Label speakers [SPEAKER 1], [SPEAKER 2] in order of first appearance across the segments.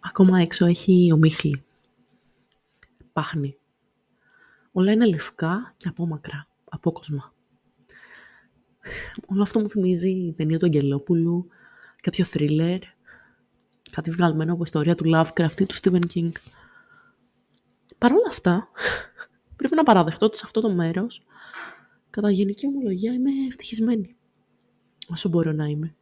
[SPEAKER 1] Ακόμα έξω έχει ομίχλη. Πάχνει. Όλα είναι λευκά και απόμακρα, απόκοσμα. Όλο αυτό μου θυμίζει η ταινία του Αγγελόπουλου, κάποιο θρίλερ, κάτι βγαλμένο από ιστορία του Lovecraft ή του Stephen King. Παρ' όλα αυτά, πρέπει να παραδεχτώ ότι σε αυτό το μέρος, κατά γενική ομολογία, είμαι ευτυχισμένη. Όσο μπορώ να είμαι.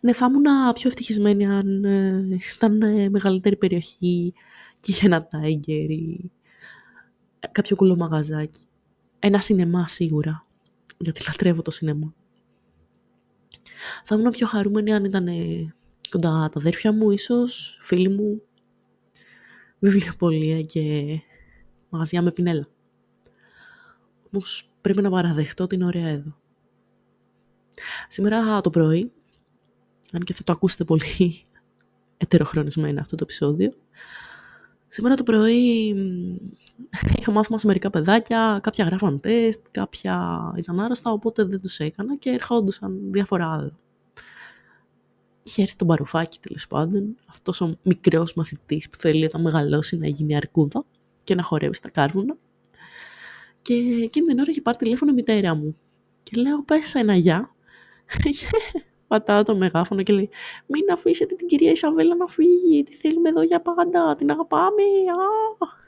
[SPEAKER 1] Ναι, θα ήμουν πιο ευτυχισμένη αν ε, ήταν ε, μεγαλύτερη περιοχή και είχε ένα τάγκερ κάποιο κουλό μαγαζάκι. Ένα σινεμά σίγουρα, γιατί λατρεύω το σινεμά. Θα ήμουν πιο χαρούμενη αν ήταν κοντά τα αδέρφια μου, ίσως, φίλοι μου, βιβλιοπολία και μαγαζιά με πινέλα. Όμως πρέπει να παραδεχτώ την ωραία εδώ. Σήμερα το πρωί, αν και θα το ακούσετε πολύ ετεροχρονισμένα αυτό το επεισόδιο, σήμερα το πρωί είχα μάθημα σε μερικά παιδάκια, κάποια γράφαν τεστ, κάποια ήταν άρρωστα, οπότε δεν τους έκανα και ερχόντουσαν διάφορα άλλα. Είχε έρθει τον Παρουφάκη τέλος πάντων, αυτός ο μικρός μαθητής που θέλει όταν μεγαλώσει να γίνει αρκούδα και να χορεύει στα κάρβουνα. Και εκείνη την ώρα είχε πάρει τηλέφωνο η μητέρα μου. Και λέω, πέσα ένα γεια. πατάω το μεγάφωνο και λέει «Μην αφήσετε την κυρία Ισαβέλα να φύγει, τη θέλουμε εδώ για πάντα, την αγαπάμε». Α!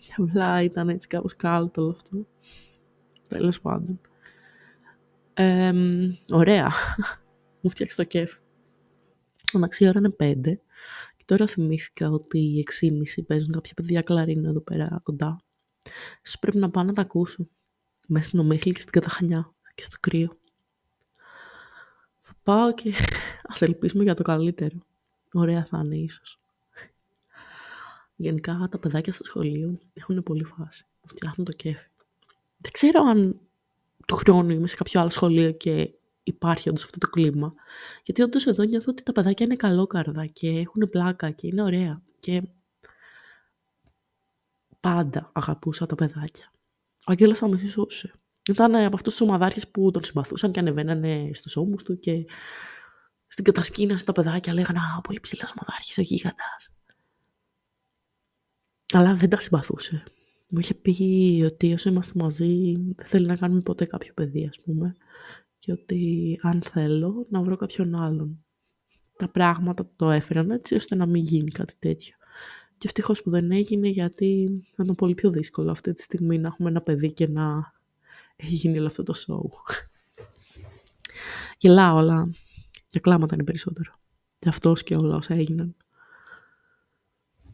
[SPEAKER 1] Και απλά ήταν έτσι κάπως κάλτο όλο αυτό. Τέλος πάντων. Ε, ωραία. Μου φτιάξει το κέφι. Εντάξει, η ώρα είναι πέντε. Και τώρα θυμήθηκα ότι οι 6.30 παίζουν κάποια παιδιά κλαρίνα εδώ πέρα κοντά. Σου πρέπει να πάω να τα ακούσω. Μέσα στην ομίχλη και στην καταχανιά και στο κρύο πάω και ας ελπίσουμε για το καλύτερο. Ωραία θα είναι ίσως. Γενικά τα παιδάκια στο σχολείο έχουν πολύ φάση. Φτιάχνουν το κέφι. Δεν ξέρω αν του χρόνου είμαι σε κάποιο άλλο σχολείο και υπάρχει όντως αυτό το κλίμα. Γιατί όντως εδώ νιώθω ότι τα παιδάκια είναι καλόκαρδα και έχουν πλάκα και είναι ωραία. Και πάντα αγαπούσα τα παιδάκια. Ο Αγγέλας θα με συσούσε. Ήταν από αυτούς τους ομαδάρχες που τον συμπαθούσαν και ανεβαίνανε στους ώμους του και στην κατασκήνωση τα παιδάκια λέγανε «Α, πολύ ψηλός ομαδάρχης ο γίγαντας». Αλλά δεν τα συμπαθούσε. Μου είχε πει ότι όσο είμαστε μαζί δεν θέλει να κάνουμε ποτέ κάποιο παιδί, ας πούμε. Και ότι αν θέλω να βρω κάποιον άλλον. Τα πράγματα το έφεραν έτσι ώστε να μην γίνει κάτι τέτοιο. Και ευτυχώς που δεν έγινε γιατί θα ήταν πολύ πιο δύσκολο αυτή τη στιγμή να έχουμε ένα παιδί και να έχει γίνει όλο αυτό το show. Γελάω, αλλά για κλάματα είναι περισσότερο. Και αυτός και όλα όσα έγιναν.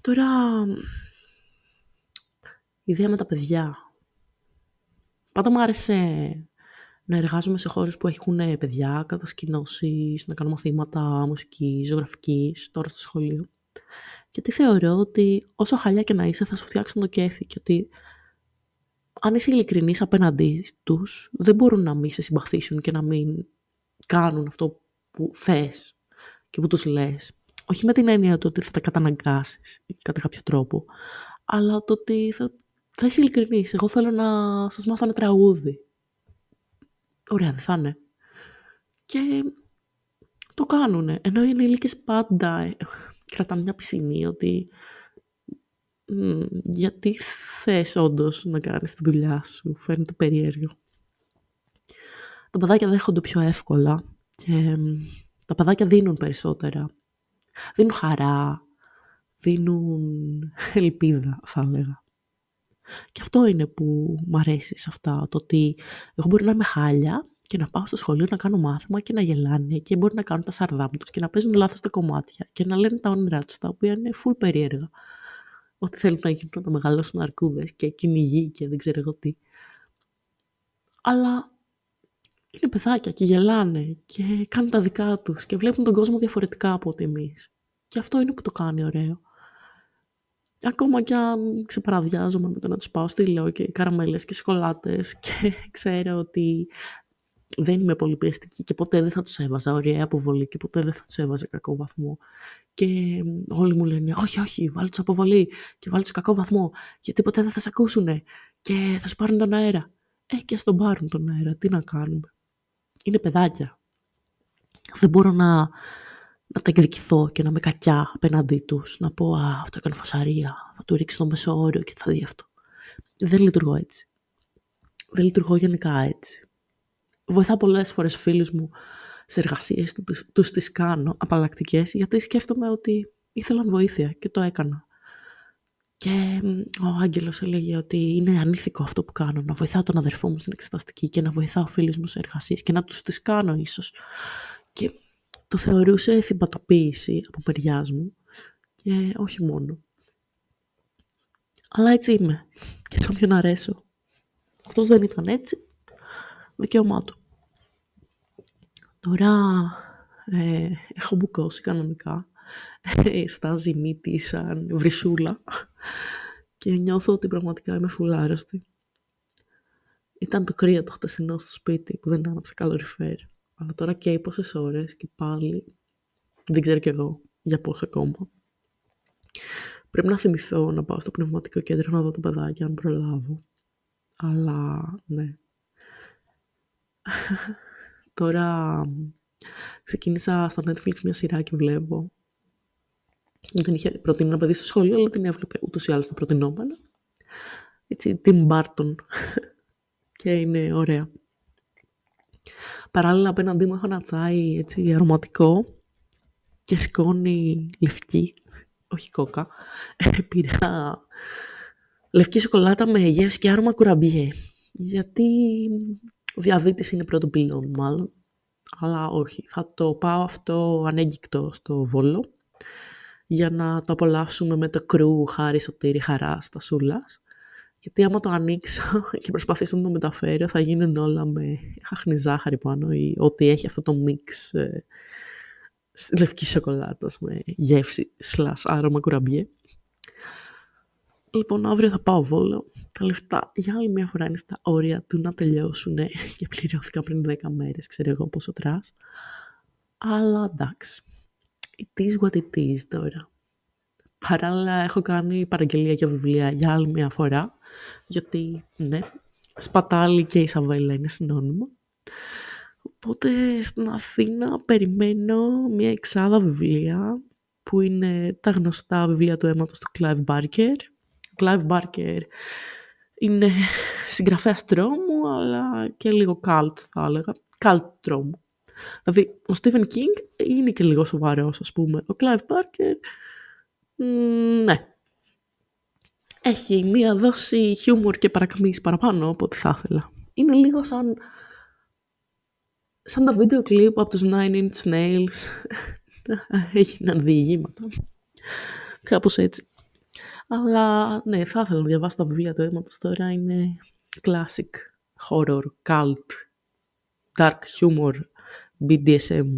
[SPEAKER 1] Τώρα, η ιδέα με τα παιδιά. Πάντα μου άρεσε να εργάζομαι σε χώρες που έχουν παιδιά, κατασκηνώσεις, να κάνω μαθήματα μουσικής, ζωγραφικής, τώρα στο σχολείο. Γιατί θεωρώ ότι όσο χαλιά και να είσαι θα σου φτιάξουν το κέφι και ότι αν είσαι ειλικρινής απέναντί τους, δεν μπορούν να μην σε συμπαθήσουν και να μην κάνουν αυτό που θες και που τους λες. Όχι με την έννοια του ότι θα τα καταναγκάσεις κατά κάποιο τρόπο, αλλά το ότι θα, θα είσαι ειλικρινής. Εγώ θέλω να σας μάθω ένα τραγούδι. Ωραία, δεν θα είναι. Και το κάνουνε. Ενώ οι ενήλικες πάντα ε, κρατάνε μια πισινή ότι γιατί θες όντως να κάνεις τη δουλειά σου, φαίνεται περίεργο. Τα παιδάκια δέχονται πιο εύκολα και τα παιδάκια δίνουν περισσότερα. Δίνουν χαρά, δίνουν ελπίδα θα έλεγα. Και αυτό είναι που μου αρέσει σε αυτά, το ότι εγώ μπορεί να είμαι χάλια και να πάω στο σχολείο να κάνω μάθημα και να γελάνε και μπορεί να κάνουν τα σαρδάμ τους και να παίζουν λάθος τα κομμάτια και να λένε τα όνειρά τους, τα οποία είναι full περίεργα ότι θέλουν να γίνουν να μεγαλώσουν αρκούδες και κυνηγοί και δεν ξέρω εγώ τι. Αλλά είναι παιδάκια και γελάνε και κάνουν τα δικά τους και βλέπουν τον κόσμο διαφορετικά από ότι εμείς. Και αυτό είναι που το κάνει ωραίο. Ακόμα κι αν ξεπαραδιάζομαι με το να τους πάω στη λέω και καραμέλες και σοκολάτες και ξέρω ότι δεν είμαι πολύ πιεστική και ποτέ δεν θα τους έβαζα ωραία αποβολή και ποτέ δεν θα τους έβαζα κακό βαθμό. Και όλοι μου λένε, όχι, όχι, βάλει τους αποβολή και βάλει τους κακό βαθμό, γιατί ποτέ δεν θα σε ακούσουνε και θα σου πάρουν τον αέρα. Ε, και ας τον πάρουν τον αέρα, τι να κάνουμε. Είναι παιδάκια. Δεν μπορώ να, να τα εκδικηθώ και να είμαι κακιά απέναντί τους, να πω «Α, αυτό έκανε φασαρία, θα του ρίξει το μεσόωρο και θα δει αυτό». Δεν λειτουργώ έτσι. Δεν λειτουργώ γενικά έτσι. Βοηθά πολλές φορές φίλους μου σε εργασίες, τους, τους τις κάνω απαλλακτικές, γιατί σκέφτομαι ότι ήθελαν βοήθεια και το έκανα. Και ο Άγγελος έλεγε ότι είναι ανήθικο αυτό που κάνω, να βοηθάω τον αδερφό μου στην εξεταστική και να βοηθάω φίλους μου σε εργασίες και να τους τις κάνω ίσως. Και το θεωρούσε θυματοποίηση από μεριάς μου και όχι μόνο. Αλλά έτσι είμαι και σαν ποιον αρέσω. Αυτός δεν ήταν έτσι, δικαίωμά του. Τώρα ε, έχω μπουκώσει κανονικά, ε, στάζει μύτη σαν βρυσούλα και νιώθω ότι πραγματικά είμαι φουλάρωστη. Ήταν το κρύο το χτεσινό στο σπίτι που δεν άναψε καλοριφέρ. Αλλά τώρα και πόσες ώρες και πάλι δεν ξέρω κι εγώ για πόσο ακόμα. Πρέπει να θυμηθώ να πάω στο πνευματικό κέντρο να δω το παιδάκι αν προλάβω. Αλλά ναι. τώρα ξεκίνησα στο Netflix μια σειρά και βλέπω. Δεν την είχε προτείνει ένα παιδί στο σχολείο, αλλά την έβλεπε ούτως ή άλλως τα προτινόμενα. Έτσι, Tim Burton. και είναι ωραία. Παράλληλα απέναντί μου έχω ένα τσάι έτσι αρωματικό και σκόνη λευκή, όχι κόκα. Πήρα λευκή σοκολάτα με γεύση και άρωμα κουραμπιέ. Γιατί ο διαβήτης είναι πρώτο πυλόν μάλλον. Αλλά όχι, θα το πάω αυτό ανέγκυκτο στο Βόλο για να το απολαύσουμε με το κρού χάρη σωτήρι χαράς στα σούλας. Γιατί άμα το ανοίξω και προσπαθήσω να το μεταφέρω, θα γίνουν όλα με άχνη ζάχαρη πάνω ή ό,τι έχει αυτό το μίξ ε, λευκής σοκολάτας με γεύση σλάς άρωμα κουραμπιέ. Λοιπόν, αύριο θα πάω βόλο. Τα λεφτά για άλλη μια φορά είναι στα όρια του να τελειώσουν και πληρώθηκα πριν 10 μέρες, ξέρω εγώ πόσο τρας. Αλλά εντάξει, it is what it is τώρα. Παράλληλα έχω κάνει παραγγελία για βιβλία για άλλη μια φορά γιατί ναι, σπατάλη και η Σαβέλα είναι συνώνυμο. Οπότε στην Αθήνα περιμένω μια εξάδα βιβλία που είναι τα γνωστά βιβλία του αίματος του Clive Barker. Ο Clive Barker είναι συγγραφέας τρόμου, αλλά και λίγο cult θα έλεγα. Cult τρόμου. Δηλαδή, ο Stephen King είναι και λίγο σοβαρός, ας πούμε. Ο Clive Barker, ναι, έχει μία δόση χιούμορ και παρακμής παραπάνω από ό,τι θα ήθελα. Είναι λίγο σαν, σαν τα βίντεο κλιπ από τους Nine Inch Nails. Έγιναν διηγήματα. Κάπως έτσι. Αλλά ναι, θα ήθελα να διαβάσω τα βιβλία τους αίματος τώρα. Είναι classic horror, cult, dark humor, BDSM,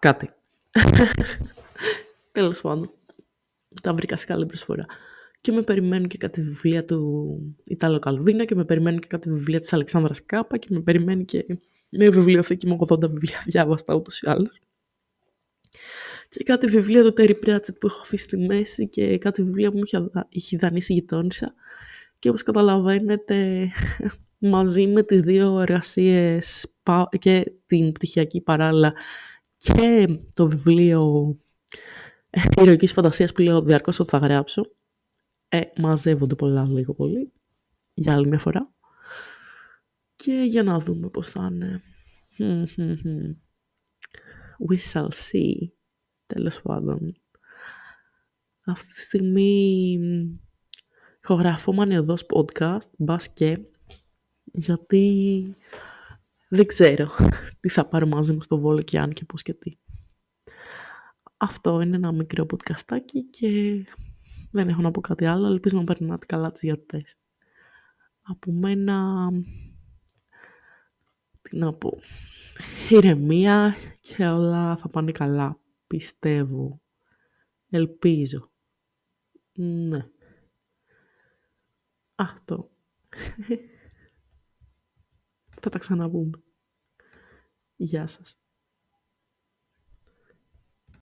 [SPEAKER 1] κάτι. Τέλος πάντων τα βρήκα σε καλή προσφορά. Και με περιμένουν και κάτι βιβλία του Ιτάλο Καλβίνο και με περιμένουν και κάτι βιβλία της Αλεξάνδρας Κάπα και με περιμένει και μια βιβλιοθήκη με 80 βιβλία διάβαστα ούτως ή άλλως. Και κάτι βιβλία του Terry Pratchett που έχω αφήσει στη μέση και κάτι βιβλία που μου είχε δανείσει η γειτόνισσα. Και όπως καταλαβαίνετε, μαζί με τις δύο εργασίες και την πτυχιακή παράλληλα και το βιβλίο ηρωικής φαντασίας που λέω διαρκώς ότι θα γράψω. Ε, μαζεύονται πολλά λίγο πολύ. Για άλλη μια φορά. Και για να δούμε πώς θα είναι. We shall see. Τέλος πάντων. Αυτή τη στιγμή ηχογραφώ μανιωδώς podcast, μπας και, γιατί δεν ξέρω τι θα πάρω μαζί μου στο Βόλο και αν και πώς και τι. Αυτό είναι ένα μικρό podcastάκι και δεν έχω να πω κάτι άλλο. Ελπίζω να περνάτε καλά τις γιορτές. Από μένα, τι να πω, ηρεμία και όλα θα πάνε καλά. Πιστεύω. Ελπίζω. Ναι. Αυτό. θα τα ξαναπούμε. Γεια σας.